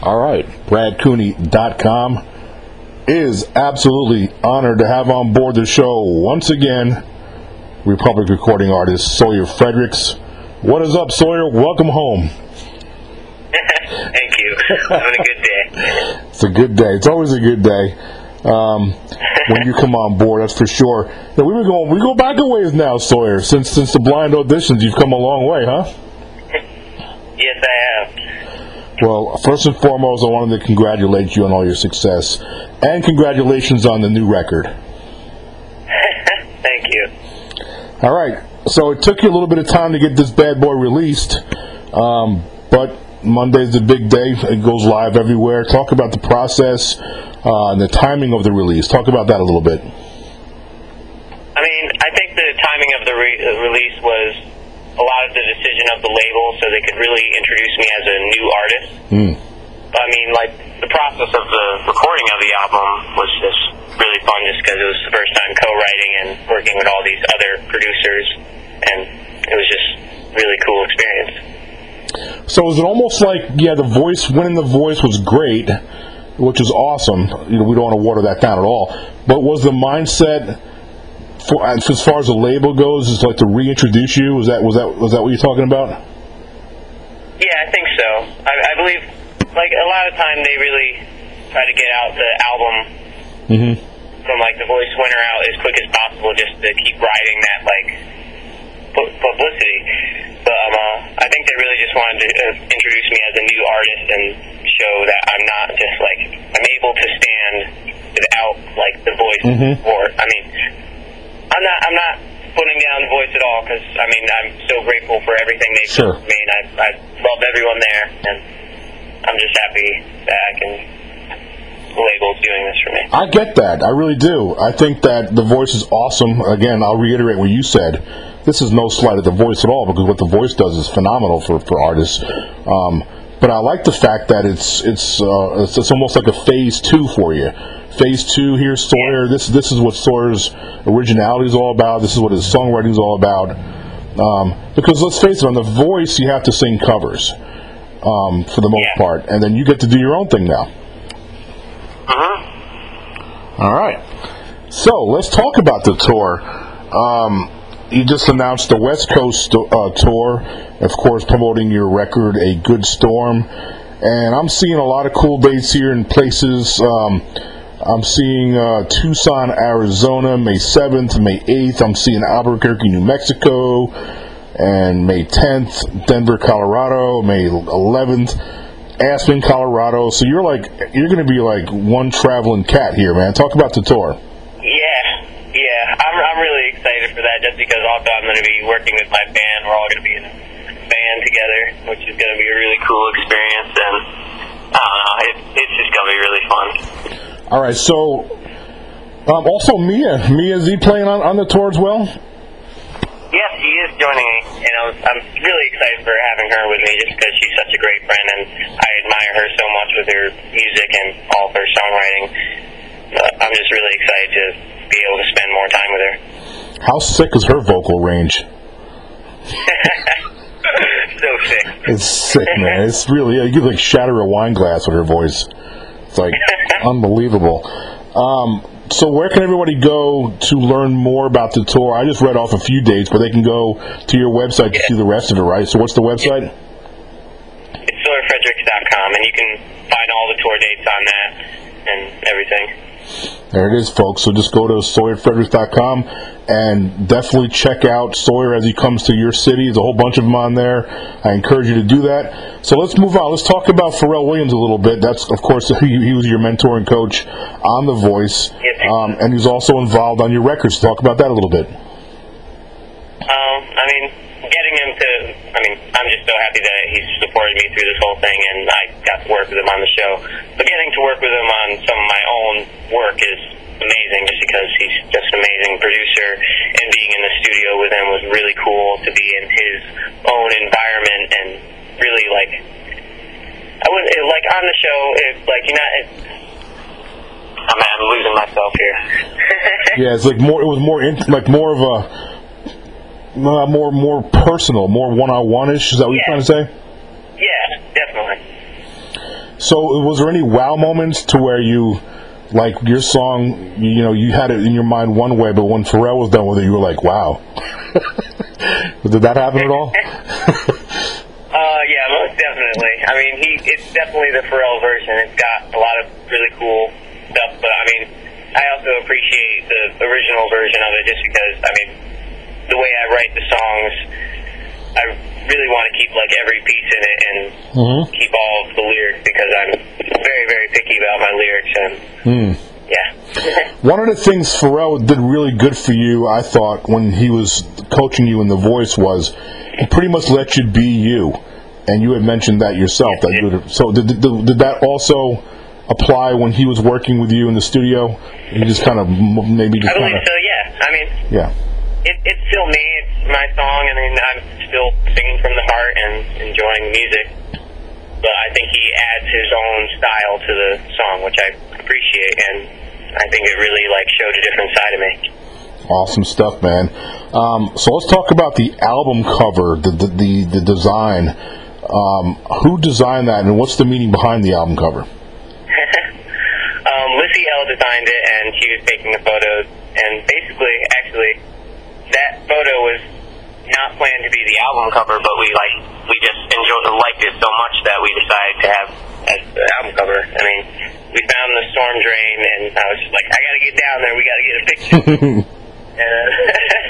All right, BradCooney.com is absolutely honored to have on board the show once again Republic recording artist Sawyer Fredericks. What is up, Sawyer? Welcome home. Thank you. Having a good day. It's a good day. It's always a good day um, when you come on board. That's for sure. Yeah, we've been going. We go back a ways now, Sawyer. Since since the blind auditions, you've come a long way, huh? Yes, I have. Well, first and foremost, I wanted to congratulate you on all your success, and congratulations on the new record. Thank you. All right. So it took you a little bit of time to get this bad boy released, um, but Monday's a big day. It goes live everywhere. Talk about the process uh, and the timing of the release. Talk about that a little bit. I mean, I think the timing of the re- release was a lot of the decision of the label, so they could really introduce me as a new artist. Mm. I mean, like the process of the recording of the album was just really fun, just because it was the first time co-writing and working with all these other producers, and it was just really cool experience. So is it almost like yeah, the voice winning the voice was great, which is awesome. You know, we don't want to water that down at all. But was the mindset for as far as the label goes, is like to reintroduce you? Was that was that was that what you're talking about? Yeah, I think so. I, I believe, like a lot of time, they really try to get out the album Mm-hmm. from like the voice winner out as quick as possible, just to keep riding that like pu- publicity. But um, uh, I think they really just wanted to uh, introduce me as a new artist and show that I'm not just like I'm able to stand without like the voice Mhm. support. I mean, I'm not putting down the voice at all because I mean I'm so grateful for everything they've Sure. done for me and I I love everyone there and I'm just happy that I can the label's doing this for me. I get that. I really do. I think that the voice is awesome. Again, I'll reiterate what you said. This is no slight at the voice at all because what the voice does is phenomenal for, for artists. Um, but I like the fact that it's it's, uh, it's it's almost like a phase two for you. Phase two here, Sawyer. This this is what Sawyer's originality is all about. This is what his songwriting is all about. Um, because let's face it, on the voice you have to sing covers um, for the most Yeah. part, and then you get to do your own thing now. Uh-huh. All right. So let's talk about the tour. Um, you just announced the West Coast uh, tour, of course, promoting your record, A Good Storm. And I'm seeing a lot of cool dates here in places. Um, I'm seeing uh, Tucson, Arizona, May 7th, May 8th. I'm seeing Albuquerque, New Mexico, and May 10th, Denver, Colorado, May 11th, Aspen, Colorado. So you're like, you're going to be like one traveling cat here, man. Talk about the tour. Yeah, yeah. I'm, I'm really excited for that just because also I'm going to be working with my band. We're all going to be in a band together, which is going to be a really cool experience. And I don't know, it, it's just going to be really fun. All right, so um, also Mia, Mia is he playing on, on the tour as well. Yes, she is joining me, and I'm, I'm really excited for having her with me just because she's such a great friend, and I admire her so much with her music and all of her songwriting. Uh, I'm just really excited to be able to spend more time with her. How sick is her vocal range? so sick. It's sick, man. It's really you could like shatter a wine glass with her voice. It's like unbelievable. Um, so where can everybody go to learn more about the tour? I just read off a few dates, but they can go to your website to see the rest of it, right? So what's the website? It's SawyerFredericks.com, and you can find all the tour dates on that and everything. There it is, folks. So just go to SawyerFredericks.com and definitely check out Sawyer as he comes to your city. There's a whole bunch of them on there. I encourage you to do that. So let's move on. Let's talk about Pharrell Williams a little bit. That's, of course, he, was your mentor and coach on The Voice, um, and he's also involved on your records. Talk about that a little bit. Um, I mean, getting him to, I mean, I'm just so happy that he's supported me through this whole thing and I got to work with him on the show. But getting to work with him on some of my own work is amazing just because he's just an amazing producer and being in the studio with him was really cool to be in his own environment and really like, I was, like on the show, it, like, you know, it, man, I'm losing myself here. Yeah, it's like more. It was more in, like more of a more more personal, more one on one ish. Is that what you're trying to say? yeah, definitely. So, was there any wow moments to where you, like your song, you, you know, you had it in your mind one way, but when Pharrell was done with it, you were like, wow. Did that happen at all? Uh, yeah, most definitely. I mean, he it's definitely the Pharrell version. It's got a lot of really cool stuff, but I mean, I also appreciate the original version of it just because, I mean, the way I write the songs, I really want to keep like every piece in it and Mhm. keep all of the lyrics because I'm very, very picky about my lyrics and Hmm. yeah. One of the things Pharrell did really good for you, I thought, when he was coaching you in the voice was he pretty much let you be you. And you had mentioned that yourself. That you would, so did, did, did that also apply when he was working with you in the studio? You just kind of maybe I just kinda, so, yeah. I mean, yeah. It, it's still me. It's my song. I mean, I'm still singing from the heart and enjoying music. But I think he adds his own style to the song, which I appreciate, and I think it really like showed a different side of me. Awesome stuff, man. Um, so let's talk about the album cover, the the, the, the design. Um, who designed that, and what's the meaning behind the album cover? um, Lissy L designed it, and she was taking the photos. And basically, actually, that photo was not planned to be the album cover, but we like we just enjoyed liked it so much that we decided to have as the album cover. I mean, we found the storm drain, and I was just like, I got to get down there. We got to get a picture. and, uh,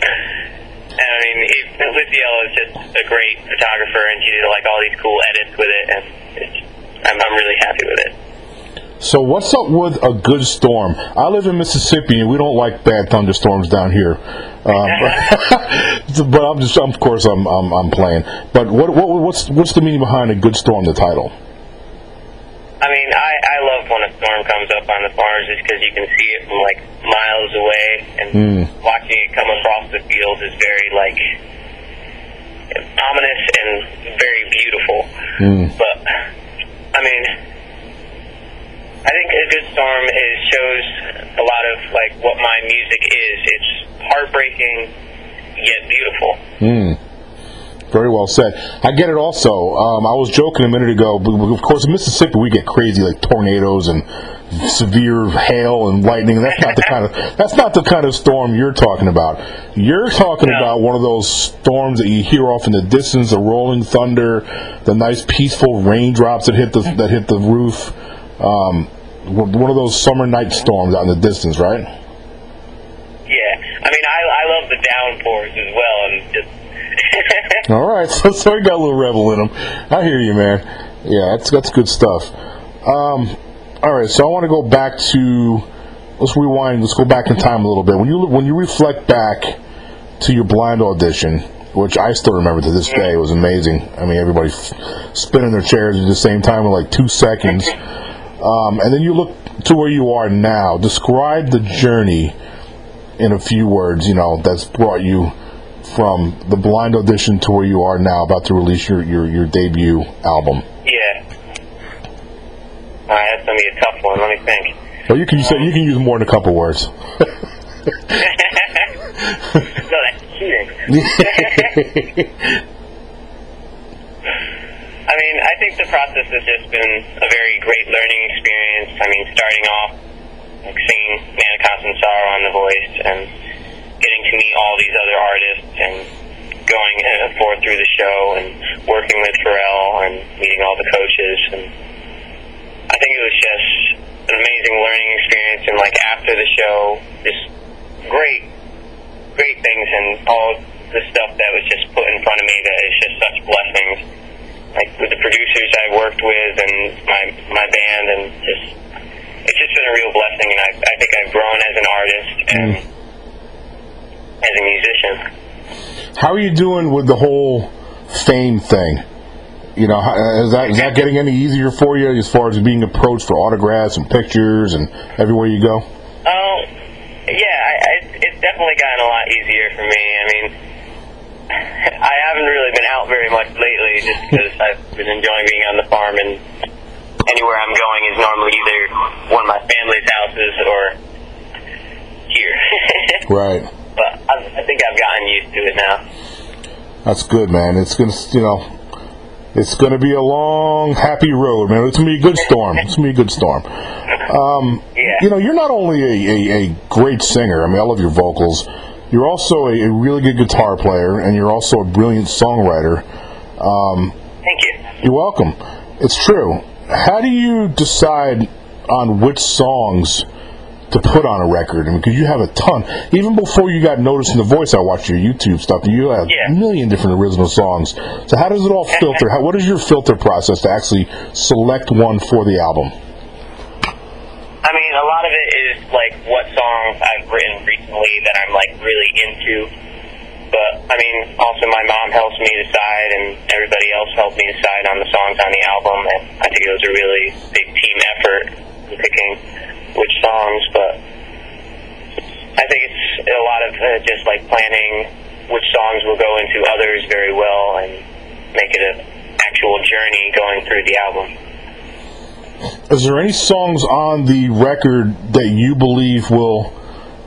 and I mean, it, Lissy is just a great photographer, and she did like all these cool edits with it, and it's, I'm, I'm really happy with it. So what's up with a good storm? I live in Mississippi and we don't like bad thunderstorms down here. Um, but I'm just, of course, I'm, I'm, I'm playing. But what, what, what's, what's the meaning behind a good storm? The title. I mean, I, I love when a storm comes up on the farms just because you can see it from like miles away, and Mm. watching it come across the fields is very like ominous and very beautiful. Mm. But I mean, I think a good storm is shows a lot of like what my music is. It's heartbreaking yet beautiful. Mm. Very well said. I get it. Also, um, I was joking a minute ago. But of course, in Mississippi, we get crazy like tornadoes and severe hail and lightning. That's not the kind of that's not the kind of storm you're talking about. You're talking No. about one of those storms that you hear off in the distance, the rolling thunder, the nice peaceful raindrops that hit the that hit the roof. Um, one of those summer night storms out in the distance, right? Yeah, I mean, I I love the downpours as well, and just. All right, so, so got a little rebel in him. I hear you, man. Yeah, that's that's good stuff. Um, all right, so I want to go back to let's rewind. Let's go back in time a little bit. When you when you reflect back to your blind audition, which I still remember to this day, it was amazing. I mean, everybody f- spinning their chairs at the same time in like two seconds. Um, and then you look to where you are now. Describe the journey in a few words. You know, that's brought you from the blind audition to where you are now, about to release your your, your debut album. Yeah. All right, that's gonna be a tough one. Let me think. Well, you can say you can use more than a couple words. no, that's cheating. Think the process has just been a very great learning experience. I mean, starting off like seeing Man of Constant Sorrow on The Voice and getting to meet all these other artists and going uh, forth through the show and working with Pharrell and meeting all the coaches and I think it was just an amazing learning experience and like after the show just great great things and all the stuff that was just put in front of me that is just such blessings like with the producers I've worked with and my my band and just it's just been a real blessing and I I think I've grown as an artist and as a musician. How are you doing with the whole fame thing? You know, how- is that is that getting any easier for you as far as being approached for autographs and pictures and everywhere you go? Um, yeah, I, I, it's definitely gotten a lot easier for me. I mean, I haven't really been out very much lately just because I've been enjoying being on the farm and anywhere I'm going is normally either one of my family's houses or here. Right. but I, I think I've gotten used to it now. That's good, man. It's gonna, you know, It's going to be a long, happy road, man. It's going to be a good storm. It's going to be a good storm. Um, Yeah. You know, you're not only a, a, a great singer. I mean, I love your vocals. You're also a, a really good guitar player, and you're also a brilliant songwriter. Um, Thank you. you're welcome. It's true. How do you decide on which songs to put on a record? I mean, because you have a ton. Even before you got noticed in the voice, I watched your YouTube stuff, you have Yeah. a million different original songs. So how does it all filter? How, what is your filter process to actually select one for the album? I mean, a lot of it is like what songs I've written recently that I'm like really into. But I mean, also my mom helps me decide, and everybody else helped me decide on the songs on the album. And I think it was a really big team effort in picking which songs. But I think it's a lot of uh, just like planning which songs will go into others very well and make it an actual journey going through the album. Is there any songs on the record that you believe will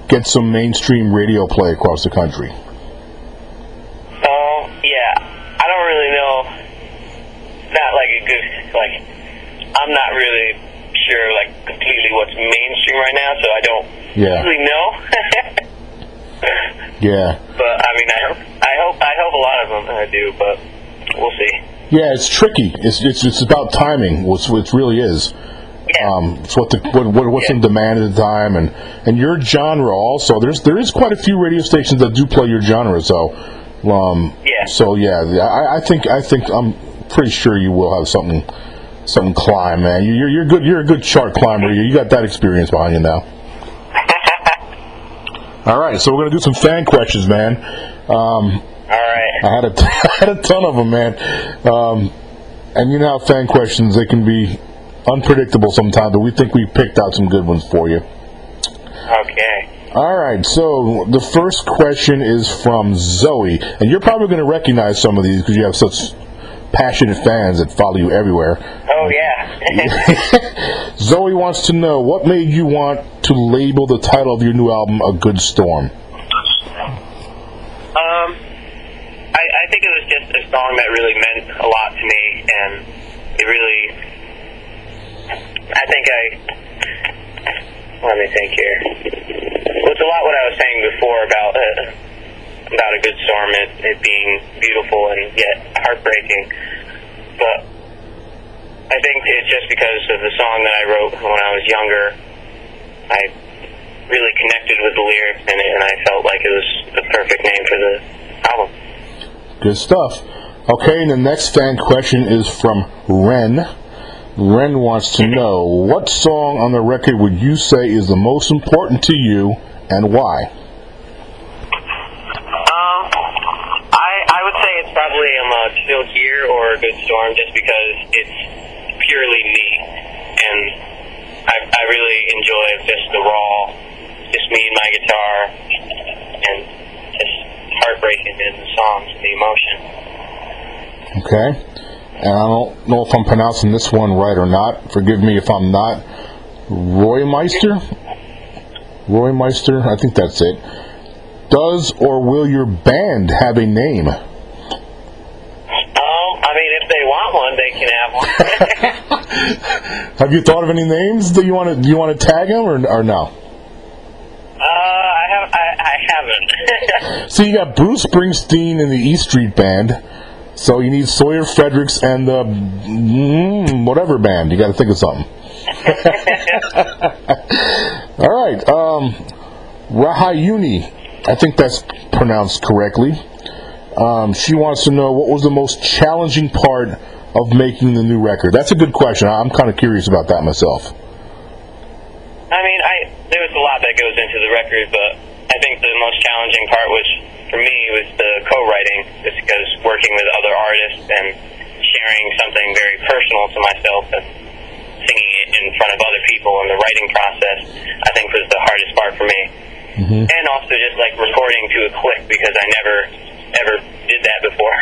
get some mainstream radio play across the country? Oh, yeah. I don't really know. Not like a good, like, I'm not really sure, like, completely what's mainstream right now, so I don't Yeah. really know. Yeah. but, I mean, I hope, I hope, I hope a lot of them uh, do, but we'll see. Yeah, it's tricky. It's it's, it's about timing. What it really is. Yeah. Um, it's what the what, what what's in demand at the time, and and your genre also. There's there is quite a few radio stations that do play your genre. So, um, Yeah. So yeah, I, I think I think I'm pretty sure you will have something something climb, man. You- You're you're good. You're a good chart climber. You you got that experience behind you now. All right, so we're gonna do some fan questions, man. Um, All right. I had a, I had a ton of them, man. Um, and you know how fan questions they can be unpredictable sometimes, but we think we picked out some good ones for you. Okay. All right, so the first question is from Zoe, and you're probably going to recognize some of these because you have such passionate fans that follow you everywhere. Oh, yeah. Zoe wants to know what made you want to label the title of your new album "A Good Storm." Um, I, I think it was just a song that really meant a lot to me, and it really. I think I. Let me think here. It's a lot what I was saying before about uh, about a good storm, it, it being beautiful and yet heartbreaking. But I think it's just because of the song that I wrote when I was younger. I really connected with the lyrics in it, and I felt like it was the perfect name for the album. Good stuff. Okay, and the next fan question is from Ren. Ren wants to know what song on the record would you say is the most important to you and why? Um, I I would say it's probably um, uh, Still Here or A Good Storm, just because it's purely me, and I I really enjoy just the raw, just me and my guitar, and just heartbreaking in the songs, and the emotion. Okay. And I don't know if I'm pronouncing this one right or not. Forgive me if I'm not. Roy Meister? Roy Meister? I think that's it. Does or will your band have a name? Um, I mean, if they want one, they can have one. Have you thought of any names that you want to do you want to tag them or, or no? uh, I have I, I haven't. So you got Bruce Springsteen and the E Street Band. So you need Sawyer Fredericks and the mm, whatever band. You got to think of something. All right, um, Rahayuni. I think that's pronounced correctly. Um, she wants to know what was the most challenging part of making the new record. That's a good question. I'm kind of curious about that myself. I mean, I there was a lot that goes into the record, but I think the most challenging part was for me was the co-writing, just because working with other artists and sharing something very personal to myself and singing it in front of other people in the writing process, I think was the hardest part for me. Mm-hmm. And also just like recording to a click because I never ever did that before.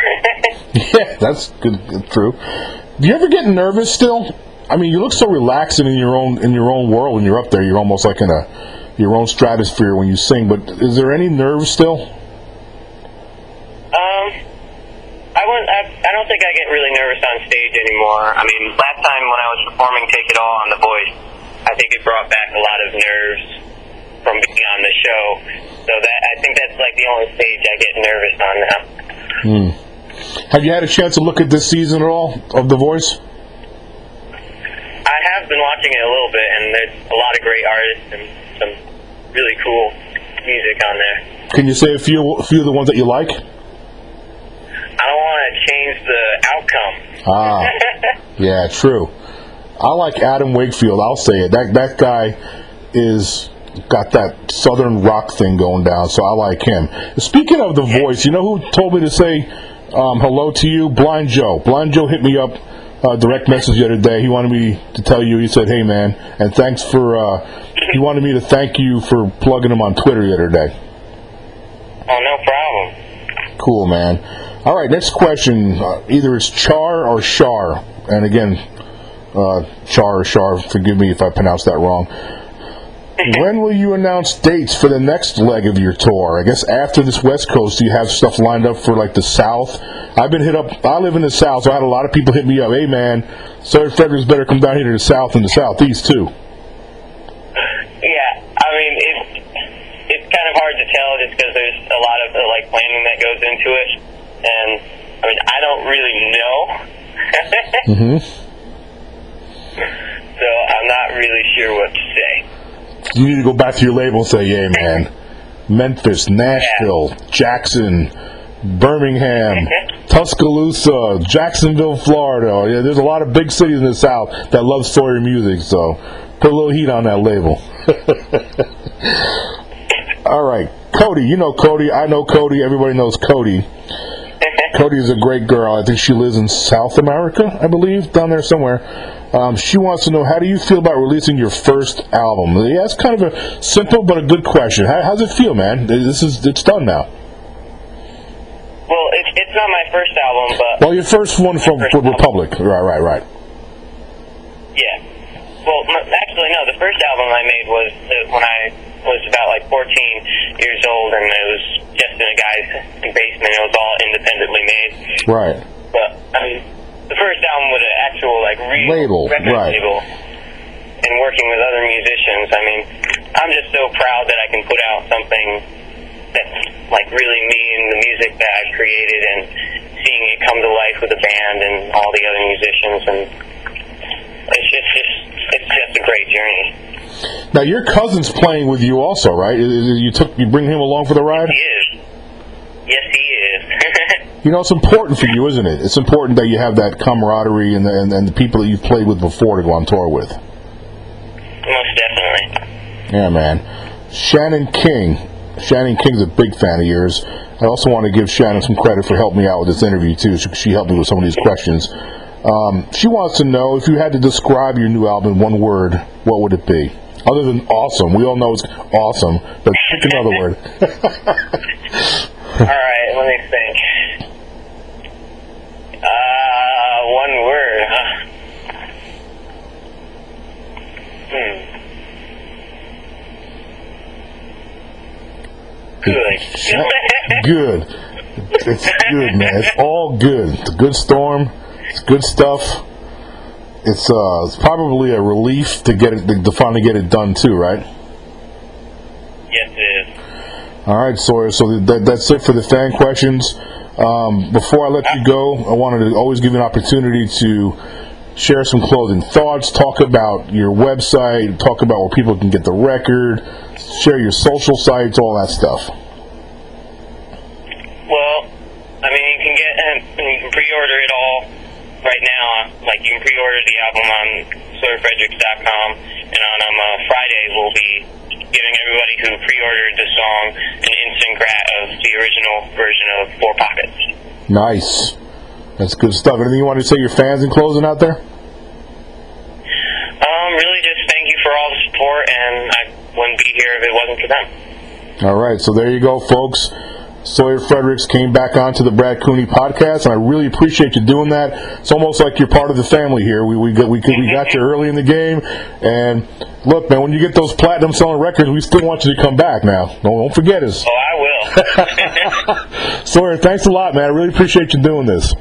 Yeah, that's good, good. True. Do you ever get nervous still? I mean, you look so relaxed and in your own in your own world when you're up there. You're almost like in a your own stratosphere when you sing. But is there any nerves still? Um, I wouldn't. I, I don't think think I get really nervous on stage anymore. I mean, last time when I was performing "Take It All" on The Voice, I think it brought back a lot of nerves from being on the show. So that I think that's like the only stage I get nervous on now. Hmm. Have you had a chance to look at this season at all of The Voice? I have been watching it a little bit, and there's a lot of great artists and some really cool music on there. Can you say a few a few of the ones that you like? I don't want to change the outcome. Ah, yeah, true. I like Adam Wakefield. I'll say it. That that guy is got that southern rock thing going down, so I like him. Speaking of the voice, you know who told me to say um, hello to you? Blind Joe. Blind Joe hit me up. Uh, direct message the other day. He wanted me to tell you. He said, "Hey man, and thanks for." Uh, he wanted me to thank you for plugging him on Twitter the other day. Oh, no problem. Cool, man. All right, next question. Uh, either it's Char or Shar. And again, uh, Char or Shar, forgive me if I pronounced that wrong. when will you announce dates for the next leg of your tour? I guess after this West Coast, do you have stuff lined up for like the South? I've been hit up. I live in the South, so I had a lot of people hit me up. Hey, man, Sawyer Fredericks better come down here to the South and the Southeast too. Yeah, I mean it's it's kind of hard to tell just because there's a lot of like planning that goes into it, and I mean I don't really know. hmm So I'm not really sure what to say. You need to go back to your label and say, "Yeah, man, Memphis, Nashville, Jackson, Birmingham, Tuscaloosa, Jacksonville, Florida. Yeah, there's a lot of big cities in the South that love Sawyer music, so put a little heat on that label. All right, Cody. You know Cody. I know Cody. Everybody knows Cody. Cody is a great girl. I think she lives in South America, I believe, down there somewhere. Um, she wants to know how do you feel about releasing your first album? Yeah, it's kind of a simple but a good question. How, how's it feel, man? This is it's done now. Well, it's it's not my first album, but Well, your first one from First Republic, right, right, right. yeah. Well, actually, no. The first album I made was uh, when I was about like 14 years old, and it was just in a guy's basement. It was all independently made. Right. But I mean, the first album was an actual like real Label, record right. label, and working with other musicians. I mean, I'm just so proud that I can put out something that's like really me and the music that I've created, and seeing it come to life with the band and all the other musicians, and it's just, just it's just a great journey. Now your cousin's playing with you also, right? You took you bring him along for the ride. He is. Yes, he is. You know, it's important for you, isn't it? It's important that you have that camaraderie and the, and, and the people that you've played with before to go on tour with. Most definitely. Yeah, man. Shannon King. Shannon King's a big fan of yours. I also want to give Shannon some credit for helping me out with this interview too. She, she helped me with some of these questions. Um, she wants to know if you had to describe your new album in one word, what would it be? Other than awesome, we all know it's awesome, but pick another word. All right, let me think. Uh, one word, huh? Hmm. Good. good. It's good, man. It's all good. It's a good storm. It's good stuff. It's uh, it's probably a relief to get it to finally get it done too, right? yes, it is. All right, Sawyer. So that, that's it for the fan questions. Um, before I let you go, I wanted to always give you an opportunity to share some closing thoughts, talk about your website, talk about where people can get the record, share your social sites, all that stuff. Well, I mean, you can get um, you can pre-order it all right now. Like you can pre-order the album on SawyerFredericks.com, and on um, uh, Friday we'll be giving everybody who pre-ordered the song an instant grat of the original version of Four Pockets. Nice. That's good stuff. Anything you want to say to your fans in closing out there? Um, really, just thank you for all the support, and I wouldn't be here if it wasn't for them. All right, so there you go, folks. Sawyer Fredericks came back onto the Brad Cooney podcast, and I really appreciate you doing that. It's almost like you're part of the family here. We we got, we, we got you early in the game, and look, man, when you get those platinum selling records, we still want you to come back. Now, don't, don't forget us. Oh, I will. Sawyer, thanks a lot, man. I really appreciate you doing this.